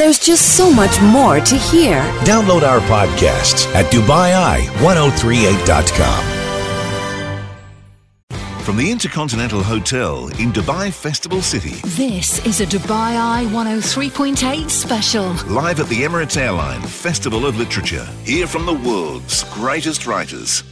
There's just so much more to hear. Download our podcasts at DubaiEye1038.com. From the Intercontinental Hotel in Dubai Festival City, This is a Dubai Eye 103.8 special. live at the Emirates Airline Festival of Literature. Hear from the world's greatest writers.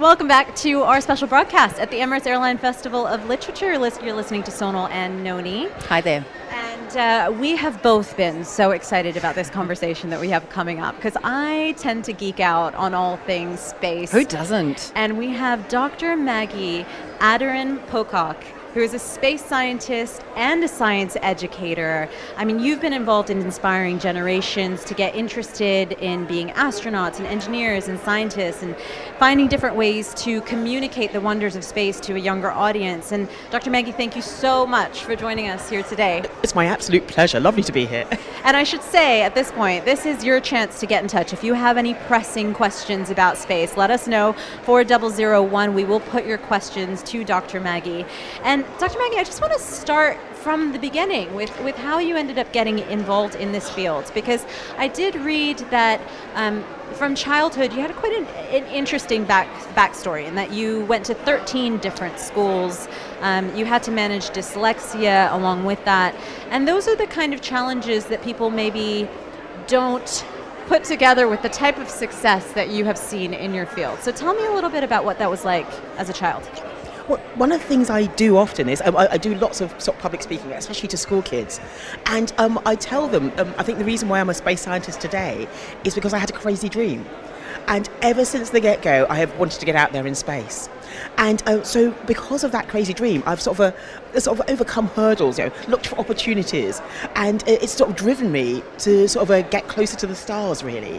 Welcome back to our special broadcast at the Emirates Airline Festival of Literature. Lis- You're listening to Sonal and Noni. Hi there. And uh, we have both been so excited about this conversation that we have coming up because I tend to geek out on all things space. Who doesn't? And we have Dr. Maggie Aderin-Pocock, who is a space scientist and a science educator. I mean, you've been involved in inspiring generations to get interested in being astronauts and engineers and scientists and finding different ways to communicate the wonders of space to a younger audience. And Dr. Maggie, thank you so much for joining us here today. It's my absolute pleasure. Lovely to be here. And I should say at this point, this is your chance to get in touch. If you have any pressing questions about space, let us know. 4001, we will put your questions to Dr. Maggie. And Dr. Maggie, I just want to start from the beginning with, with how you ended up getting involved in this field because I did read that um, from childhood you had quite an, an interesting back backstory in that you went to 13 different schools. Um, you had to manage dyslexia along with that, and those are the kind of challenges that people maybe don't put together with the type of success that you have seen in your field. So tell me a little bit about what that was like as a child. Well, one of the things I do often is um, I, I do lots of, sort of public speaking, especially to school kids, and um, I tell them um, I think the reason why I'm a space scientist today is because I had a crazy dream, and ever since the get go, I have wanted to get out there in space. And uh, so, because of that crazy dream, I've sort of, uh, sort of overcome hurdles, you know, looked for opportunities, and it's sort of driven me to sort of uh, get closer to the stars, really.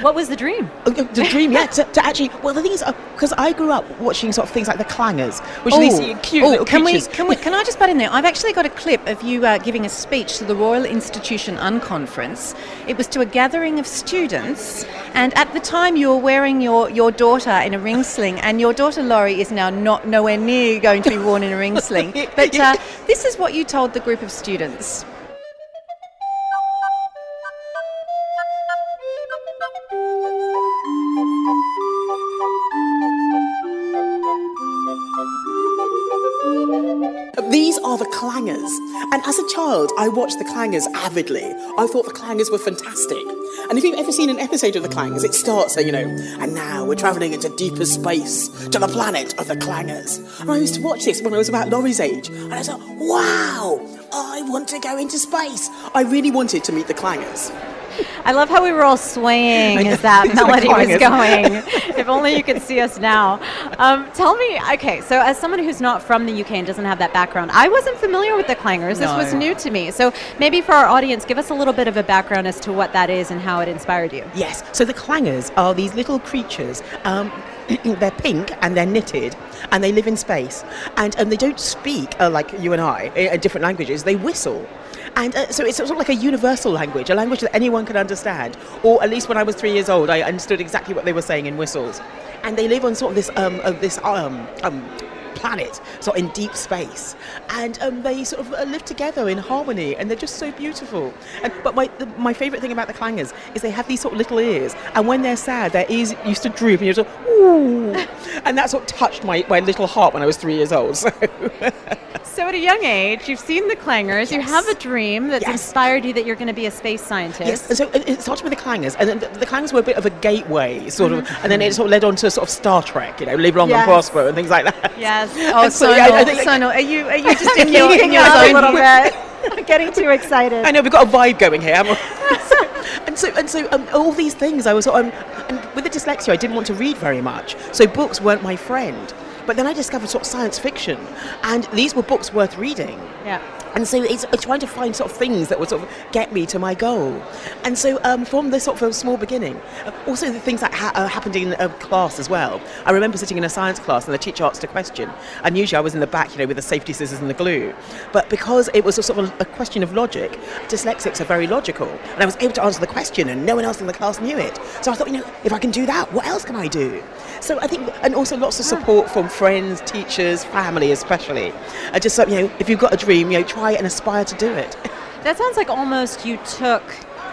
What was the dream? Oh, The dream, yeah, to, to actually. Well, the thing is, because I grew up watching sort of things like the Clangers, which are these cute oh, little can creatures. we, can we? Can I just butt in there? I've actually got a clip of you uh, giving a speech to the Royal Institution Unconference. It was to a gathering of students, and at the time you were wearing your, your daughter in a ring sling, and your daughter Laurie is now not nowhere near going to be worn in a ring sling. But uh, this is what you told the group of students. And as a child, I watched the Clangers avidly. I thought the Clangers were fantastic. And if you've ever seen an episode of the Clangers, it starts you know, and now we're travelling into deeper space to the planet of the Clangers. And I used to watch this when I was about Laurie's age, and I like, wow, I want to go into space. I really wanted to meet the Clangers. I love how we were all swaying as that melody was going. if only you could see us now. Um, tell me, okay, so as someone who's not from the UK and doesn't have that background, I wasn't familiar with the clangers. This was No. new to me. So maybe for our audience, give us a little bit of a background as to what that is and how it inspired you. Yes, so the clangers are these little creatures. Um, they're pink and they're knitted and they live in space. And um, they don't speak uh, like you and I in different languages, they whistle. And uh, so it's sort of like a universal language, a language that anyone can understand. Or at least when I was three years old, I understood exactly what they were saying in whistles. And they live on sort of this, um, uh, this um, um, planet, sort of in deep space, and um, they sort of uh, live together in harmony, and they're just so beautiful. And, but my the, my favourite thing about the clangers is they have these sort of little ears, and when they're sad, their ears used to droop, and you're just ooh, and that's what touched my, my little heart when I was three years old. So So at a young age, you've seen the clangers, you have a dream that's Yes. inspired you that you're going to be a space scientist. Yes, and so it started with the clangers, and then the, the clangers were a bit of a gateway, sort of, mm-hmm. and then it sort of led on to sort of Star Trek, you know, live long Yes. and prosper, and things like that. Yes. Oh, And so, yeah, I think- Sonal, are you are you just in your, in your a little bit. Getting too excited. I know we've got a vibe going here. and so, and so, um, all these things. I was, um, and with the dyslexia, I didn't want to read very much, so books weren't my friend. But then I discovered sort of science fiction, and these were books worth reading. Yeah. And so it's, it's trying to find sort of things that would sort of get me to my goal. And so um, from this sort of small beginning, uh, also the things that ha- uh, happened in uh, class as well. I remember sitting in a science class and the teacher asked a question, and usually I was in the back, you know, with the safety scissors and the glue. But because it was a sort of a question of logic, dyslexics are very logical, and I was able to answer the question, and no one else in the class knew it. So I thought, you know, if I can do that, what else can I do? So I think, and also lots of support from friends, teachers, family especially. I just thought, you know, if you've got a dream, you know, try it and aspire to do it. That sounds like almost you took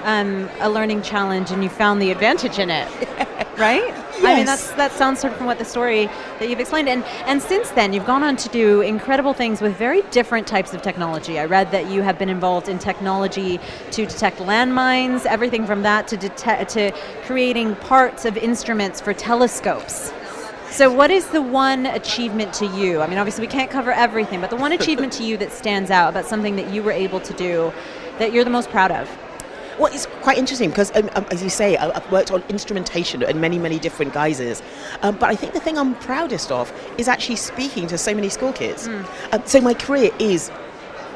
um, a learning challenge and you found the advantage in it, right? I mean, that's that sounds sort of from what the story that you've explained. And and since then, you've gone on to do incredible things with very different types of technology. I read that you have been involved in technology to detect landmines, everything from that to detect to creating parts of instruments for telescopes. So, what is the one achievement to you? I mean, obviously, we can't cover everything, but the one achievement to you that stands out about something that you were able to do that you're the most proud of? Well, it's quite interesting because, um, um, as you say, I- I've worked on instrumentation in many, many different guises. Um, but I think the thing I'm proudest of is actually speaking to so many school kids. Um, so my career is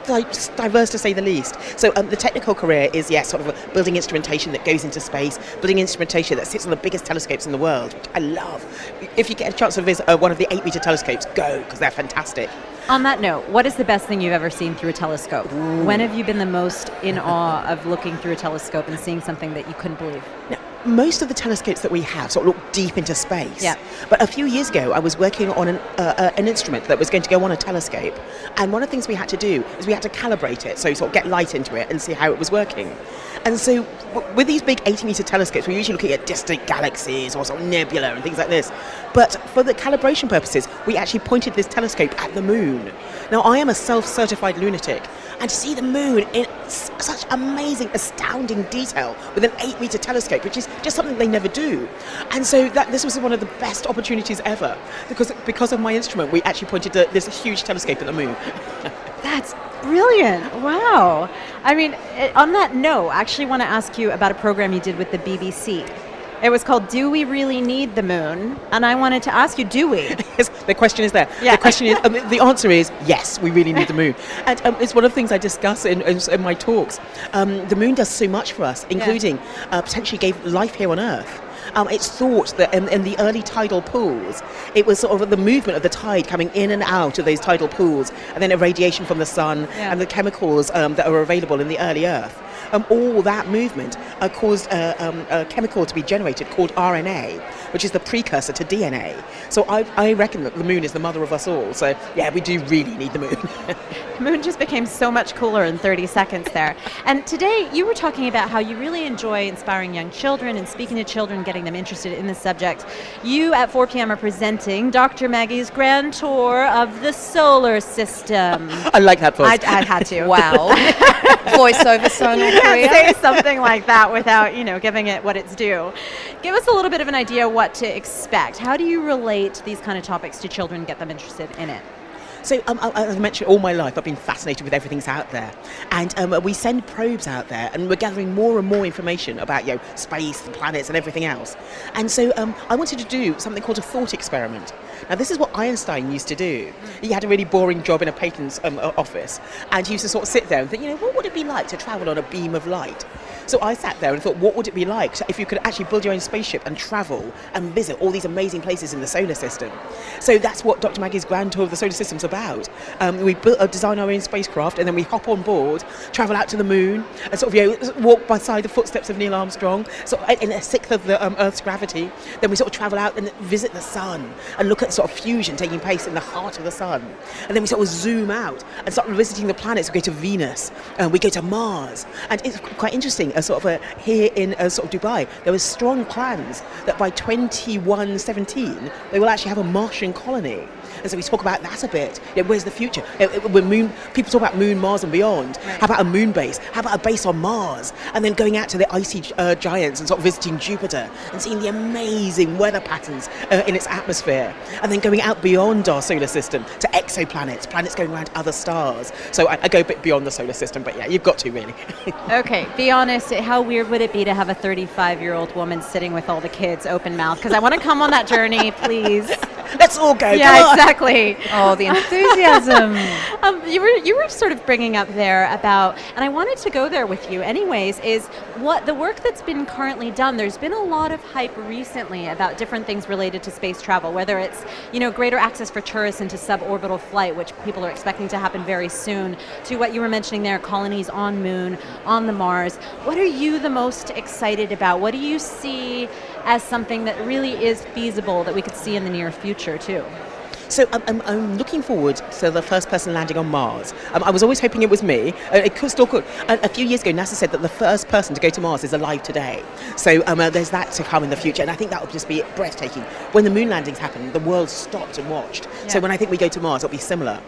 diverse to say the least. So um, the technical career is, yes, sort of building instrumentation that goes into space, building instrumentation that sits on the biggest telescopes in the world, which I love. If you get a chance to visit uh, one of the eight meter telescopes, go because they're fantastic. On that note, what is the best thing you've ever seen through a telescope? When have you been the most in awe of looking through a telescope and seeing something that you couldn't believe? Now, most of the telescopes that we have sort of look deep into space. Yeah. But a few years ago, I was working on an, uh, uh, an instrument that was going to go on a telescope, and one of the things we had to do is we had to calibrate it, so sort of get light into it and see how it was working. And so, w- with these big 80 meter telescopes, we're usually looking at distant galaxies or sort of nebula and things like this. But for the calibration purposes, we actually pointed this telescope at the moon. Now, I am a self certified lunatic, and to see the moon in such amazing, astounding detail with an eight meter telescope, which is just something they never do. And so that this was one of the best opportunities ever because because of my instrument, we actually pointed to this huge telescope at the moon. That's brilliant. Wow. I mean, eh, on that note, I actually want to ask you about a program you did with the BBC. It was called Do We Really Need the Moon? And I wanted to ask you, do we? Yes, the question is there. Yeah. The question is, um, the answer is yes. We really need the moon, and um, it's one of the things I discuss in, in, in my talks. Um, the moon does so much for us, including uh, potentially gave life here on Earth. Um, it's thought that in, in the early tidal pools, it was sort of the movement of the tide coming in and out of those tidal pools, and then irradiation from the sun Yeah. and the chemicals um, that are available in the early Earth. Um, all that movement uh, caused uh, um, a chemical to be generated called RNA, which is the precursor to DNA. So I, I reckon that the moon is the mother of us all. So yeah, we do really need the moon. The moon just became so much cooler in 30 seconds there. And today you were talking about how you really enjoy inspiring young children and speaking to children, getting them interested in the subject. You at 4 p.m. are presenting Dr. Maggie's grand tour of the solar system. I like that voice. I, I had to. Wow. Voiceover sonal You career. can't say something like that without, you know, giving it what it's due. Give us a little bit of an idea what to expect. How do you relate these kind of topics to children and get them interested in it? So, um, as I mentioned, all my life I've been fascinated with everything that's out there, and um, we send probes out there, and we're gathering more and more information about you know space, the planets, and everything else. And so, um, I wanted to do something called a thought experiment. Now, this is what Einstein used to do. He had a really boring job in a patent's um, office, and he used to sort of sit there and think, you know, what would it be like to travel on a beam of light? So I sat there and thought, what would it be like if you could actually build your own spaceship and travel and visit all these amazing places in the solar system? So that's what Dr. Maggie's Grand Tour of the Solar System's about. Um, we uh, design our own spacecraft and then we hop on board, travel out to the moon, and sort of you know, walk beside the footsteps of Neil Armstrong, sort of in a sixth of the um, Earth's gravity. Then we sort of travel out and visit the sun and look sort of fusion taking place in the heart of the sun. And then we sort of zoom out and start visiting the planets. We go to Venus, and we go to Mars, and it's quite interesting. Uh, sort of uh, here in uh, sort of Dubai, there was strong plans that by 2117 they will actually have a Martian colony. And so we talk about that a bit. You know, where's the future? When moon, people talk about moon, Mars, and beyond. How about a moon base? How about a base on Mars? And then going out to the icy uh, giants and sort of visiting Jupiter and seeing the amazing weather patterns uh, in its atmosphere. And then going out beyond our solar system to exoplanets, planets going around other stars. So I, I go a bit beyond the solar system, but yeah, you've got to really. Okay, be honest. How weird would it be to have a 35 year old woman sitting with all the kids open mouth? Because I want to come on that journey, please. Let's all go. yeah, exactly. Oh, the enthusiasm. Um, you were you were sort of bringing up there about, and I wanted to go there with you, anyways. Is what the work that's been currently done? There's been a lot of hype recently about different things related to space travel, whether it's you know greater access for tourists into suborbital flight, which people are expecting to happen very soon, to what you were mentioning there, colonies on Moon, on the Mars. What are you the most excited about? What do you see as something that really is feasible that we could see in the near future too? So um, I'm, I'm looking forward to the first person landing on Mars. Um, I was always hoping it was me. Uh, it could still could. Uh, a few years ago, NASA said that the first person to go to Mars is alive today. So um, uh, there's that to come in the future, and I think that will just be breathtaking. When the moon landings happened, the world stopped and watched. So when I think we go to Mars, it'll be similar.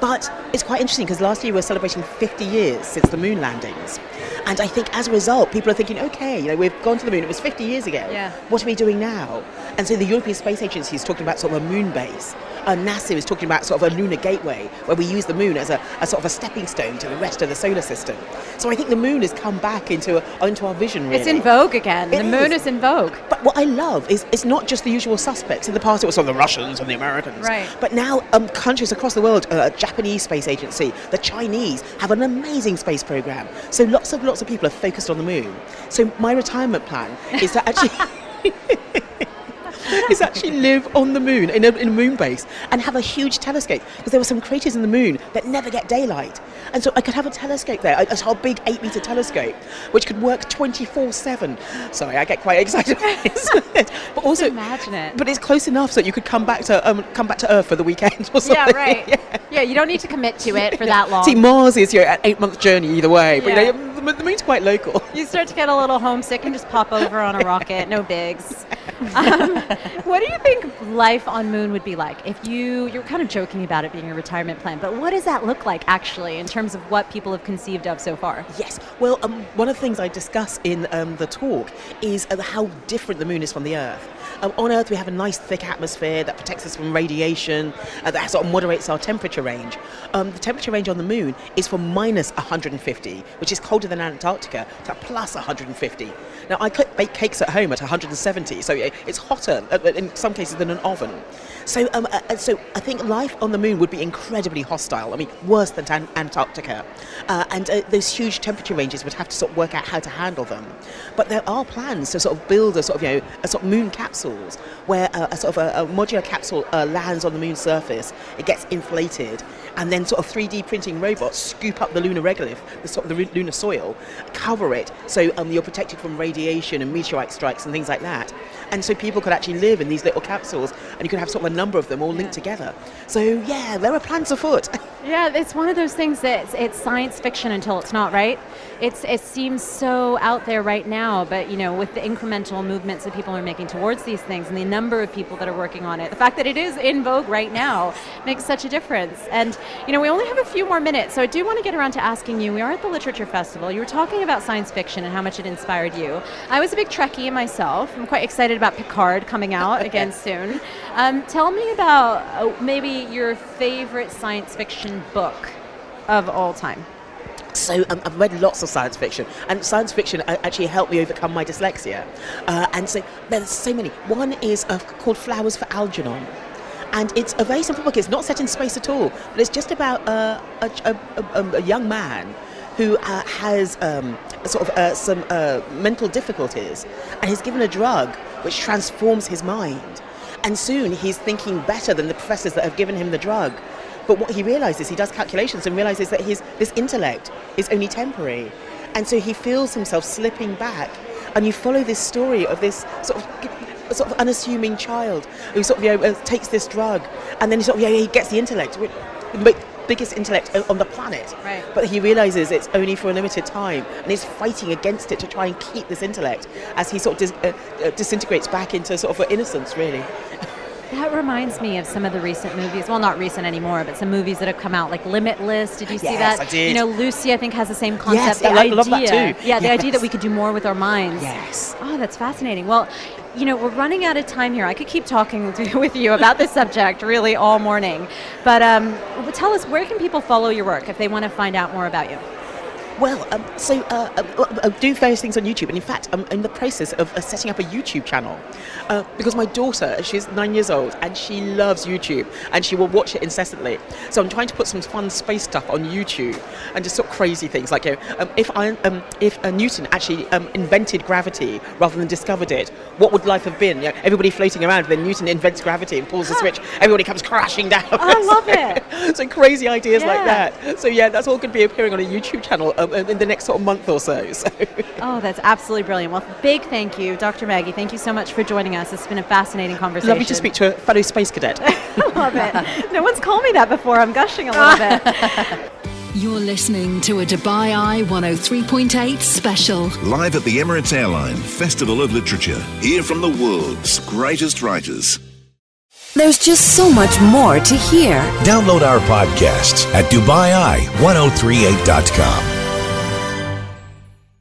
But it's quite interesting because last year we were celebrating 50 years since the moon landings. And I think as a result, people are thinking, okay, you know, we've gone to the moon, it was 50 years ago. Yeah. What are we doing now? And so the European Space Agency is talking about sort of a moon base. Uh, NASA is talking about sort of a lunar gateway where we use the moon as a, a sort of a stepping stone to the rest of the solar system. So I think the moon has come back into, a, into our vision, really. It's in vogue again. It the moon is. is in vogue. But what I love is it's not just the usual suspects. In the past, it was sort of the Russians and the Americans. Right. But now, um, countries across the world, Japanese space agency, the Chinese have an amazing space program. So lots of lots of people are focused on the moon. So my retirement plan is to actually. is actually live on the moon in a, in a moon base and have a huge telescope because there were some craters in the moon that never get daylight and so I could have a telescope there a, a whole big 8 meter telescope which could work 24 7 sorry I get quite excited but also imagine it. but it's close enough so you could come back to um, come back to Earth for the weekend or something Yeah, right. Yeah. Yeah. you don't need to commit to it for that long. See, Mars is you know, an eight month journey either way, but Yeah. you know, the, the moon's quite local. You start to get a little homesick and just pop over on a rocket, no bigs. Um, what do you think life on Moon would be like if you you're kind of joking about it being a retirement plan, but what does that look like actually in terms of what people have conceived of so far? Yes. Well, um, one of the things I discuss in um, the talk is uh, how different the moon is from the Earth. Um, on Earth, we have a nice thick atmosphere that protects us from radiation, uh, that sort of moderates our temperature range. Um, the temperature range on the moon is from minus 150, which is colder than Antarctica, to plus 150. Now, I bake cakes at home at 170, so it's hotter uh, in some cases than an oven. So, um, uh, uh, so I think life on the moon would be incredibly hostile. I mean, worse than An- Antarctica, uh, and uh, those huge temperature ranges would have to sort of work out how to handle them. But there are plans to sort of build a sort of you know a sort of moon capsules where uh, a sort of a, a modular capsule uh, lands on the moon's surface. It gets inflated, and then sort of 3D printing robots scoop up the lunar regolith, the sort of the lunar soil, cover it so um, you're protected from radiation and meteorite strikes and things like that. And so people could actually live in these little capsules, and you could have sort of a number of them all linked together. So yeah, there are plans afoot. Yeah, it's one of those things that it's, it's science fiction until it's not, right? It's it seems so out there right now, but you know, with the incremental movements that people are making towards these things and the number of people that are working on it, the fact that it is in vogue right now makes such a difference. And you know, we only have a few more minutes, so I do want to get around to asking you. We are at the Literature Festival. You were talking about science fiction and how much it inspired you. I was a big Trekkie myself. I'm quite excited about Picard coming out again soon. Um, tell me about uh, maybe your favorite science fiction book of all time. So um, I've read lots of science fiction, and science fiction uh, actually helped me overcome my dyslexia. Uh, and so there's so many. One is uh, called Flowers for Algernon. And it's a very simple book. It's not set in space at all, but it's just about uh, a, a, a, a young man who uh, has um, sort of uh, some uh, mental difficulties, and he's given a drug which transforms his mind. And soon he's thinking better than the professors that have given him the drug. But what he realizes, he does calculations and realizes that his this intellect is only temporary, and so he feels himself slipping back. And you follow this story of this sort of sort of unassuming child who sort of you know, uh, takes this drug, and then he sort of yeah, he gets the intellect, the biggest intellect on the planet. Right. But he realizes it's only for a limited time, and he's fighting against it to try and keep this intellect as he sort of dis- uh, uh, disintegrates back into sort of innocence, really. That reminds me of some of the recent movies. Well, not recent anymore, but some movies that have come out, like Limitless. Did you see Yes, that? I did. You know, Lucy, I think, has the same concept. Yes, the I idea, love that too. Yeah, the idea that we could do more with our minds. Yes. Oh, that's fascinating. Well, you know, we're running out of time here. I could keep talking to- with you about this subject really all morning. But um, tell us, where can people follow your work if they want to find out more about you? Well, um, so uh, uh, I do various things on YouTube, and in fact, I'm in the process of uh, setting up a YouTube channel uh, because my daughter, she's nine years old, and she loves YouTube, and she will watch it incessantly. So I'm trying to put some fun space stuff on YouTube, and just sort of crazy things like, you know, um, if I, um, if uh, Newton actually um, invented gravity rather than discovered it, what would life have been? You know, everybody floating around, then Newton invents gravity and pulls the switch, everybody comes crashing down. I love So- it. so crazy ideas like that. So yeah, that's all going to be appearing on a YouTube channel in the next sort of month or so. so. Oh, that's absolutely brilliant. Well, big thank you, Dr. Maggie. Thank you so much for joining us. It's been a fascinating conversation. Lovely to speak to a fellow space cadet. Love it. No one's called me that before. I'm gushing a little bit. You're listening to a Dubai Eye 103.8 special. Live at the Emirates Airline Festival of Literature. Hear from the world's greatest writers. There's just so much more to hear. Download our podcasts at DubaiEye1038.com.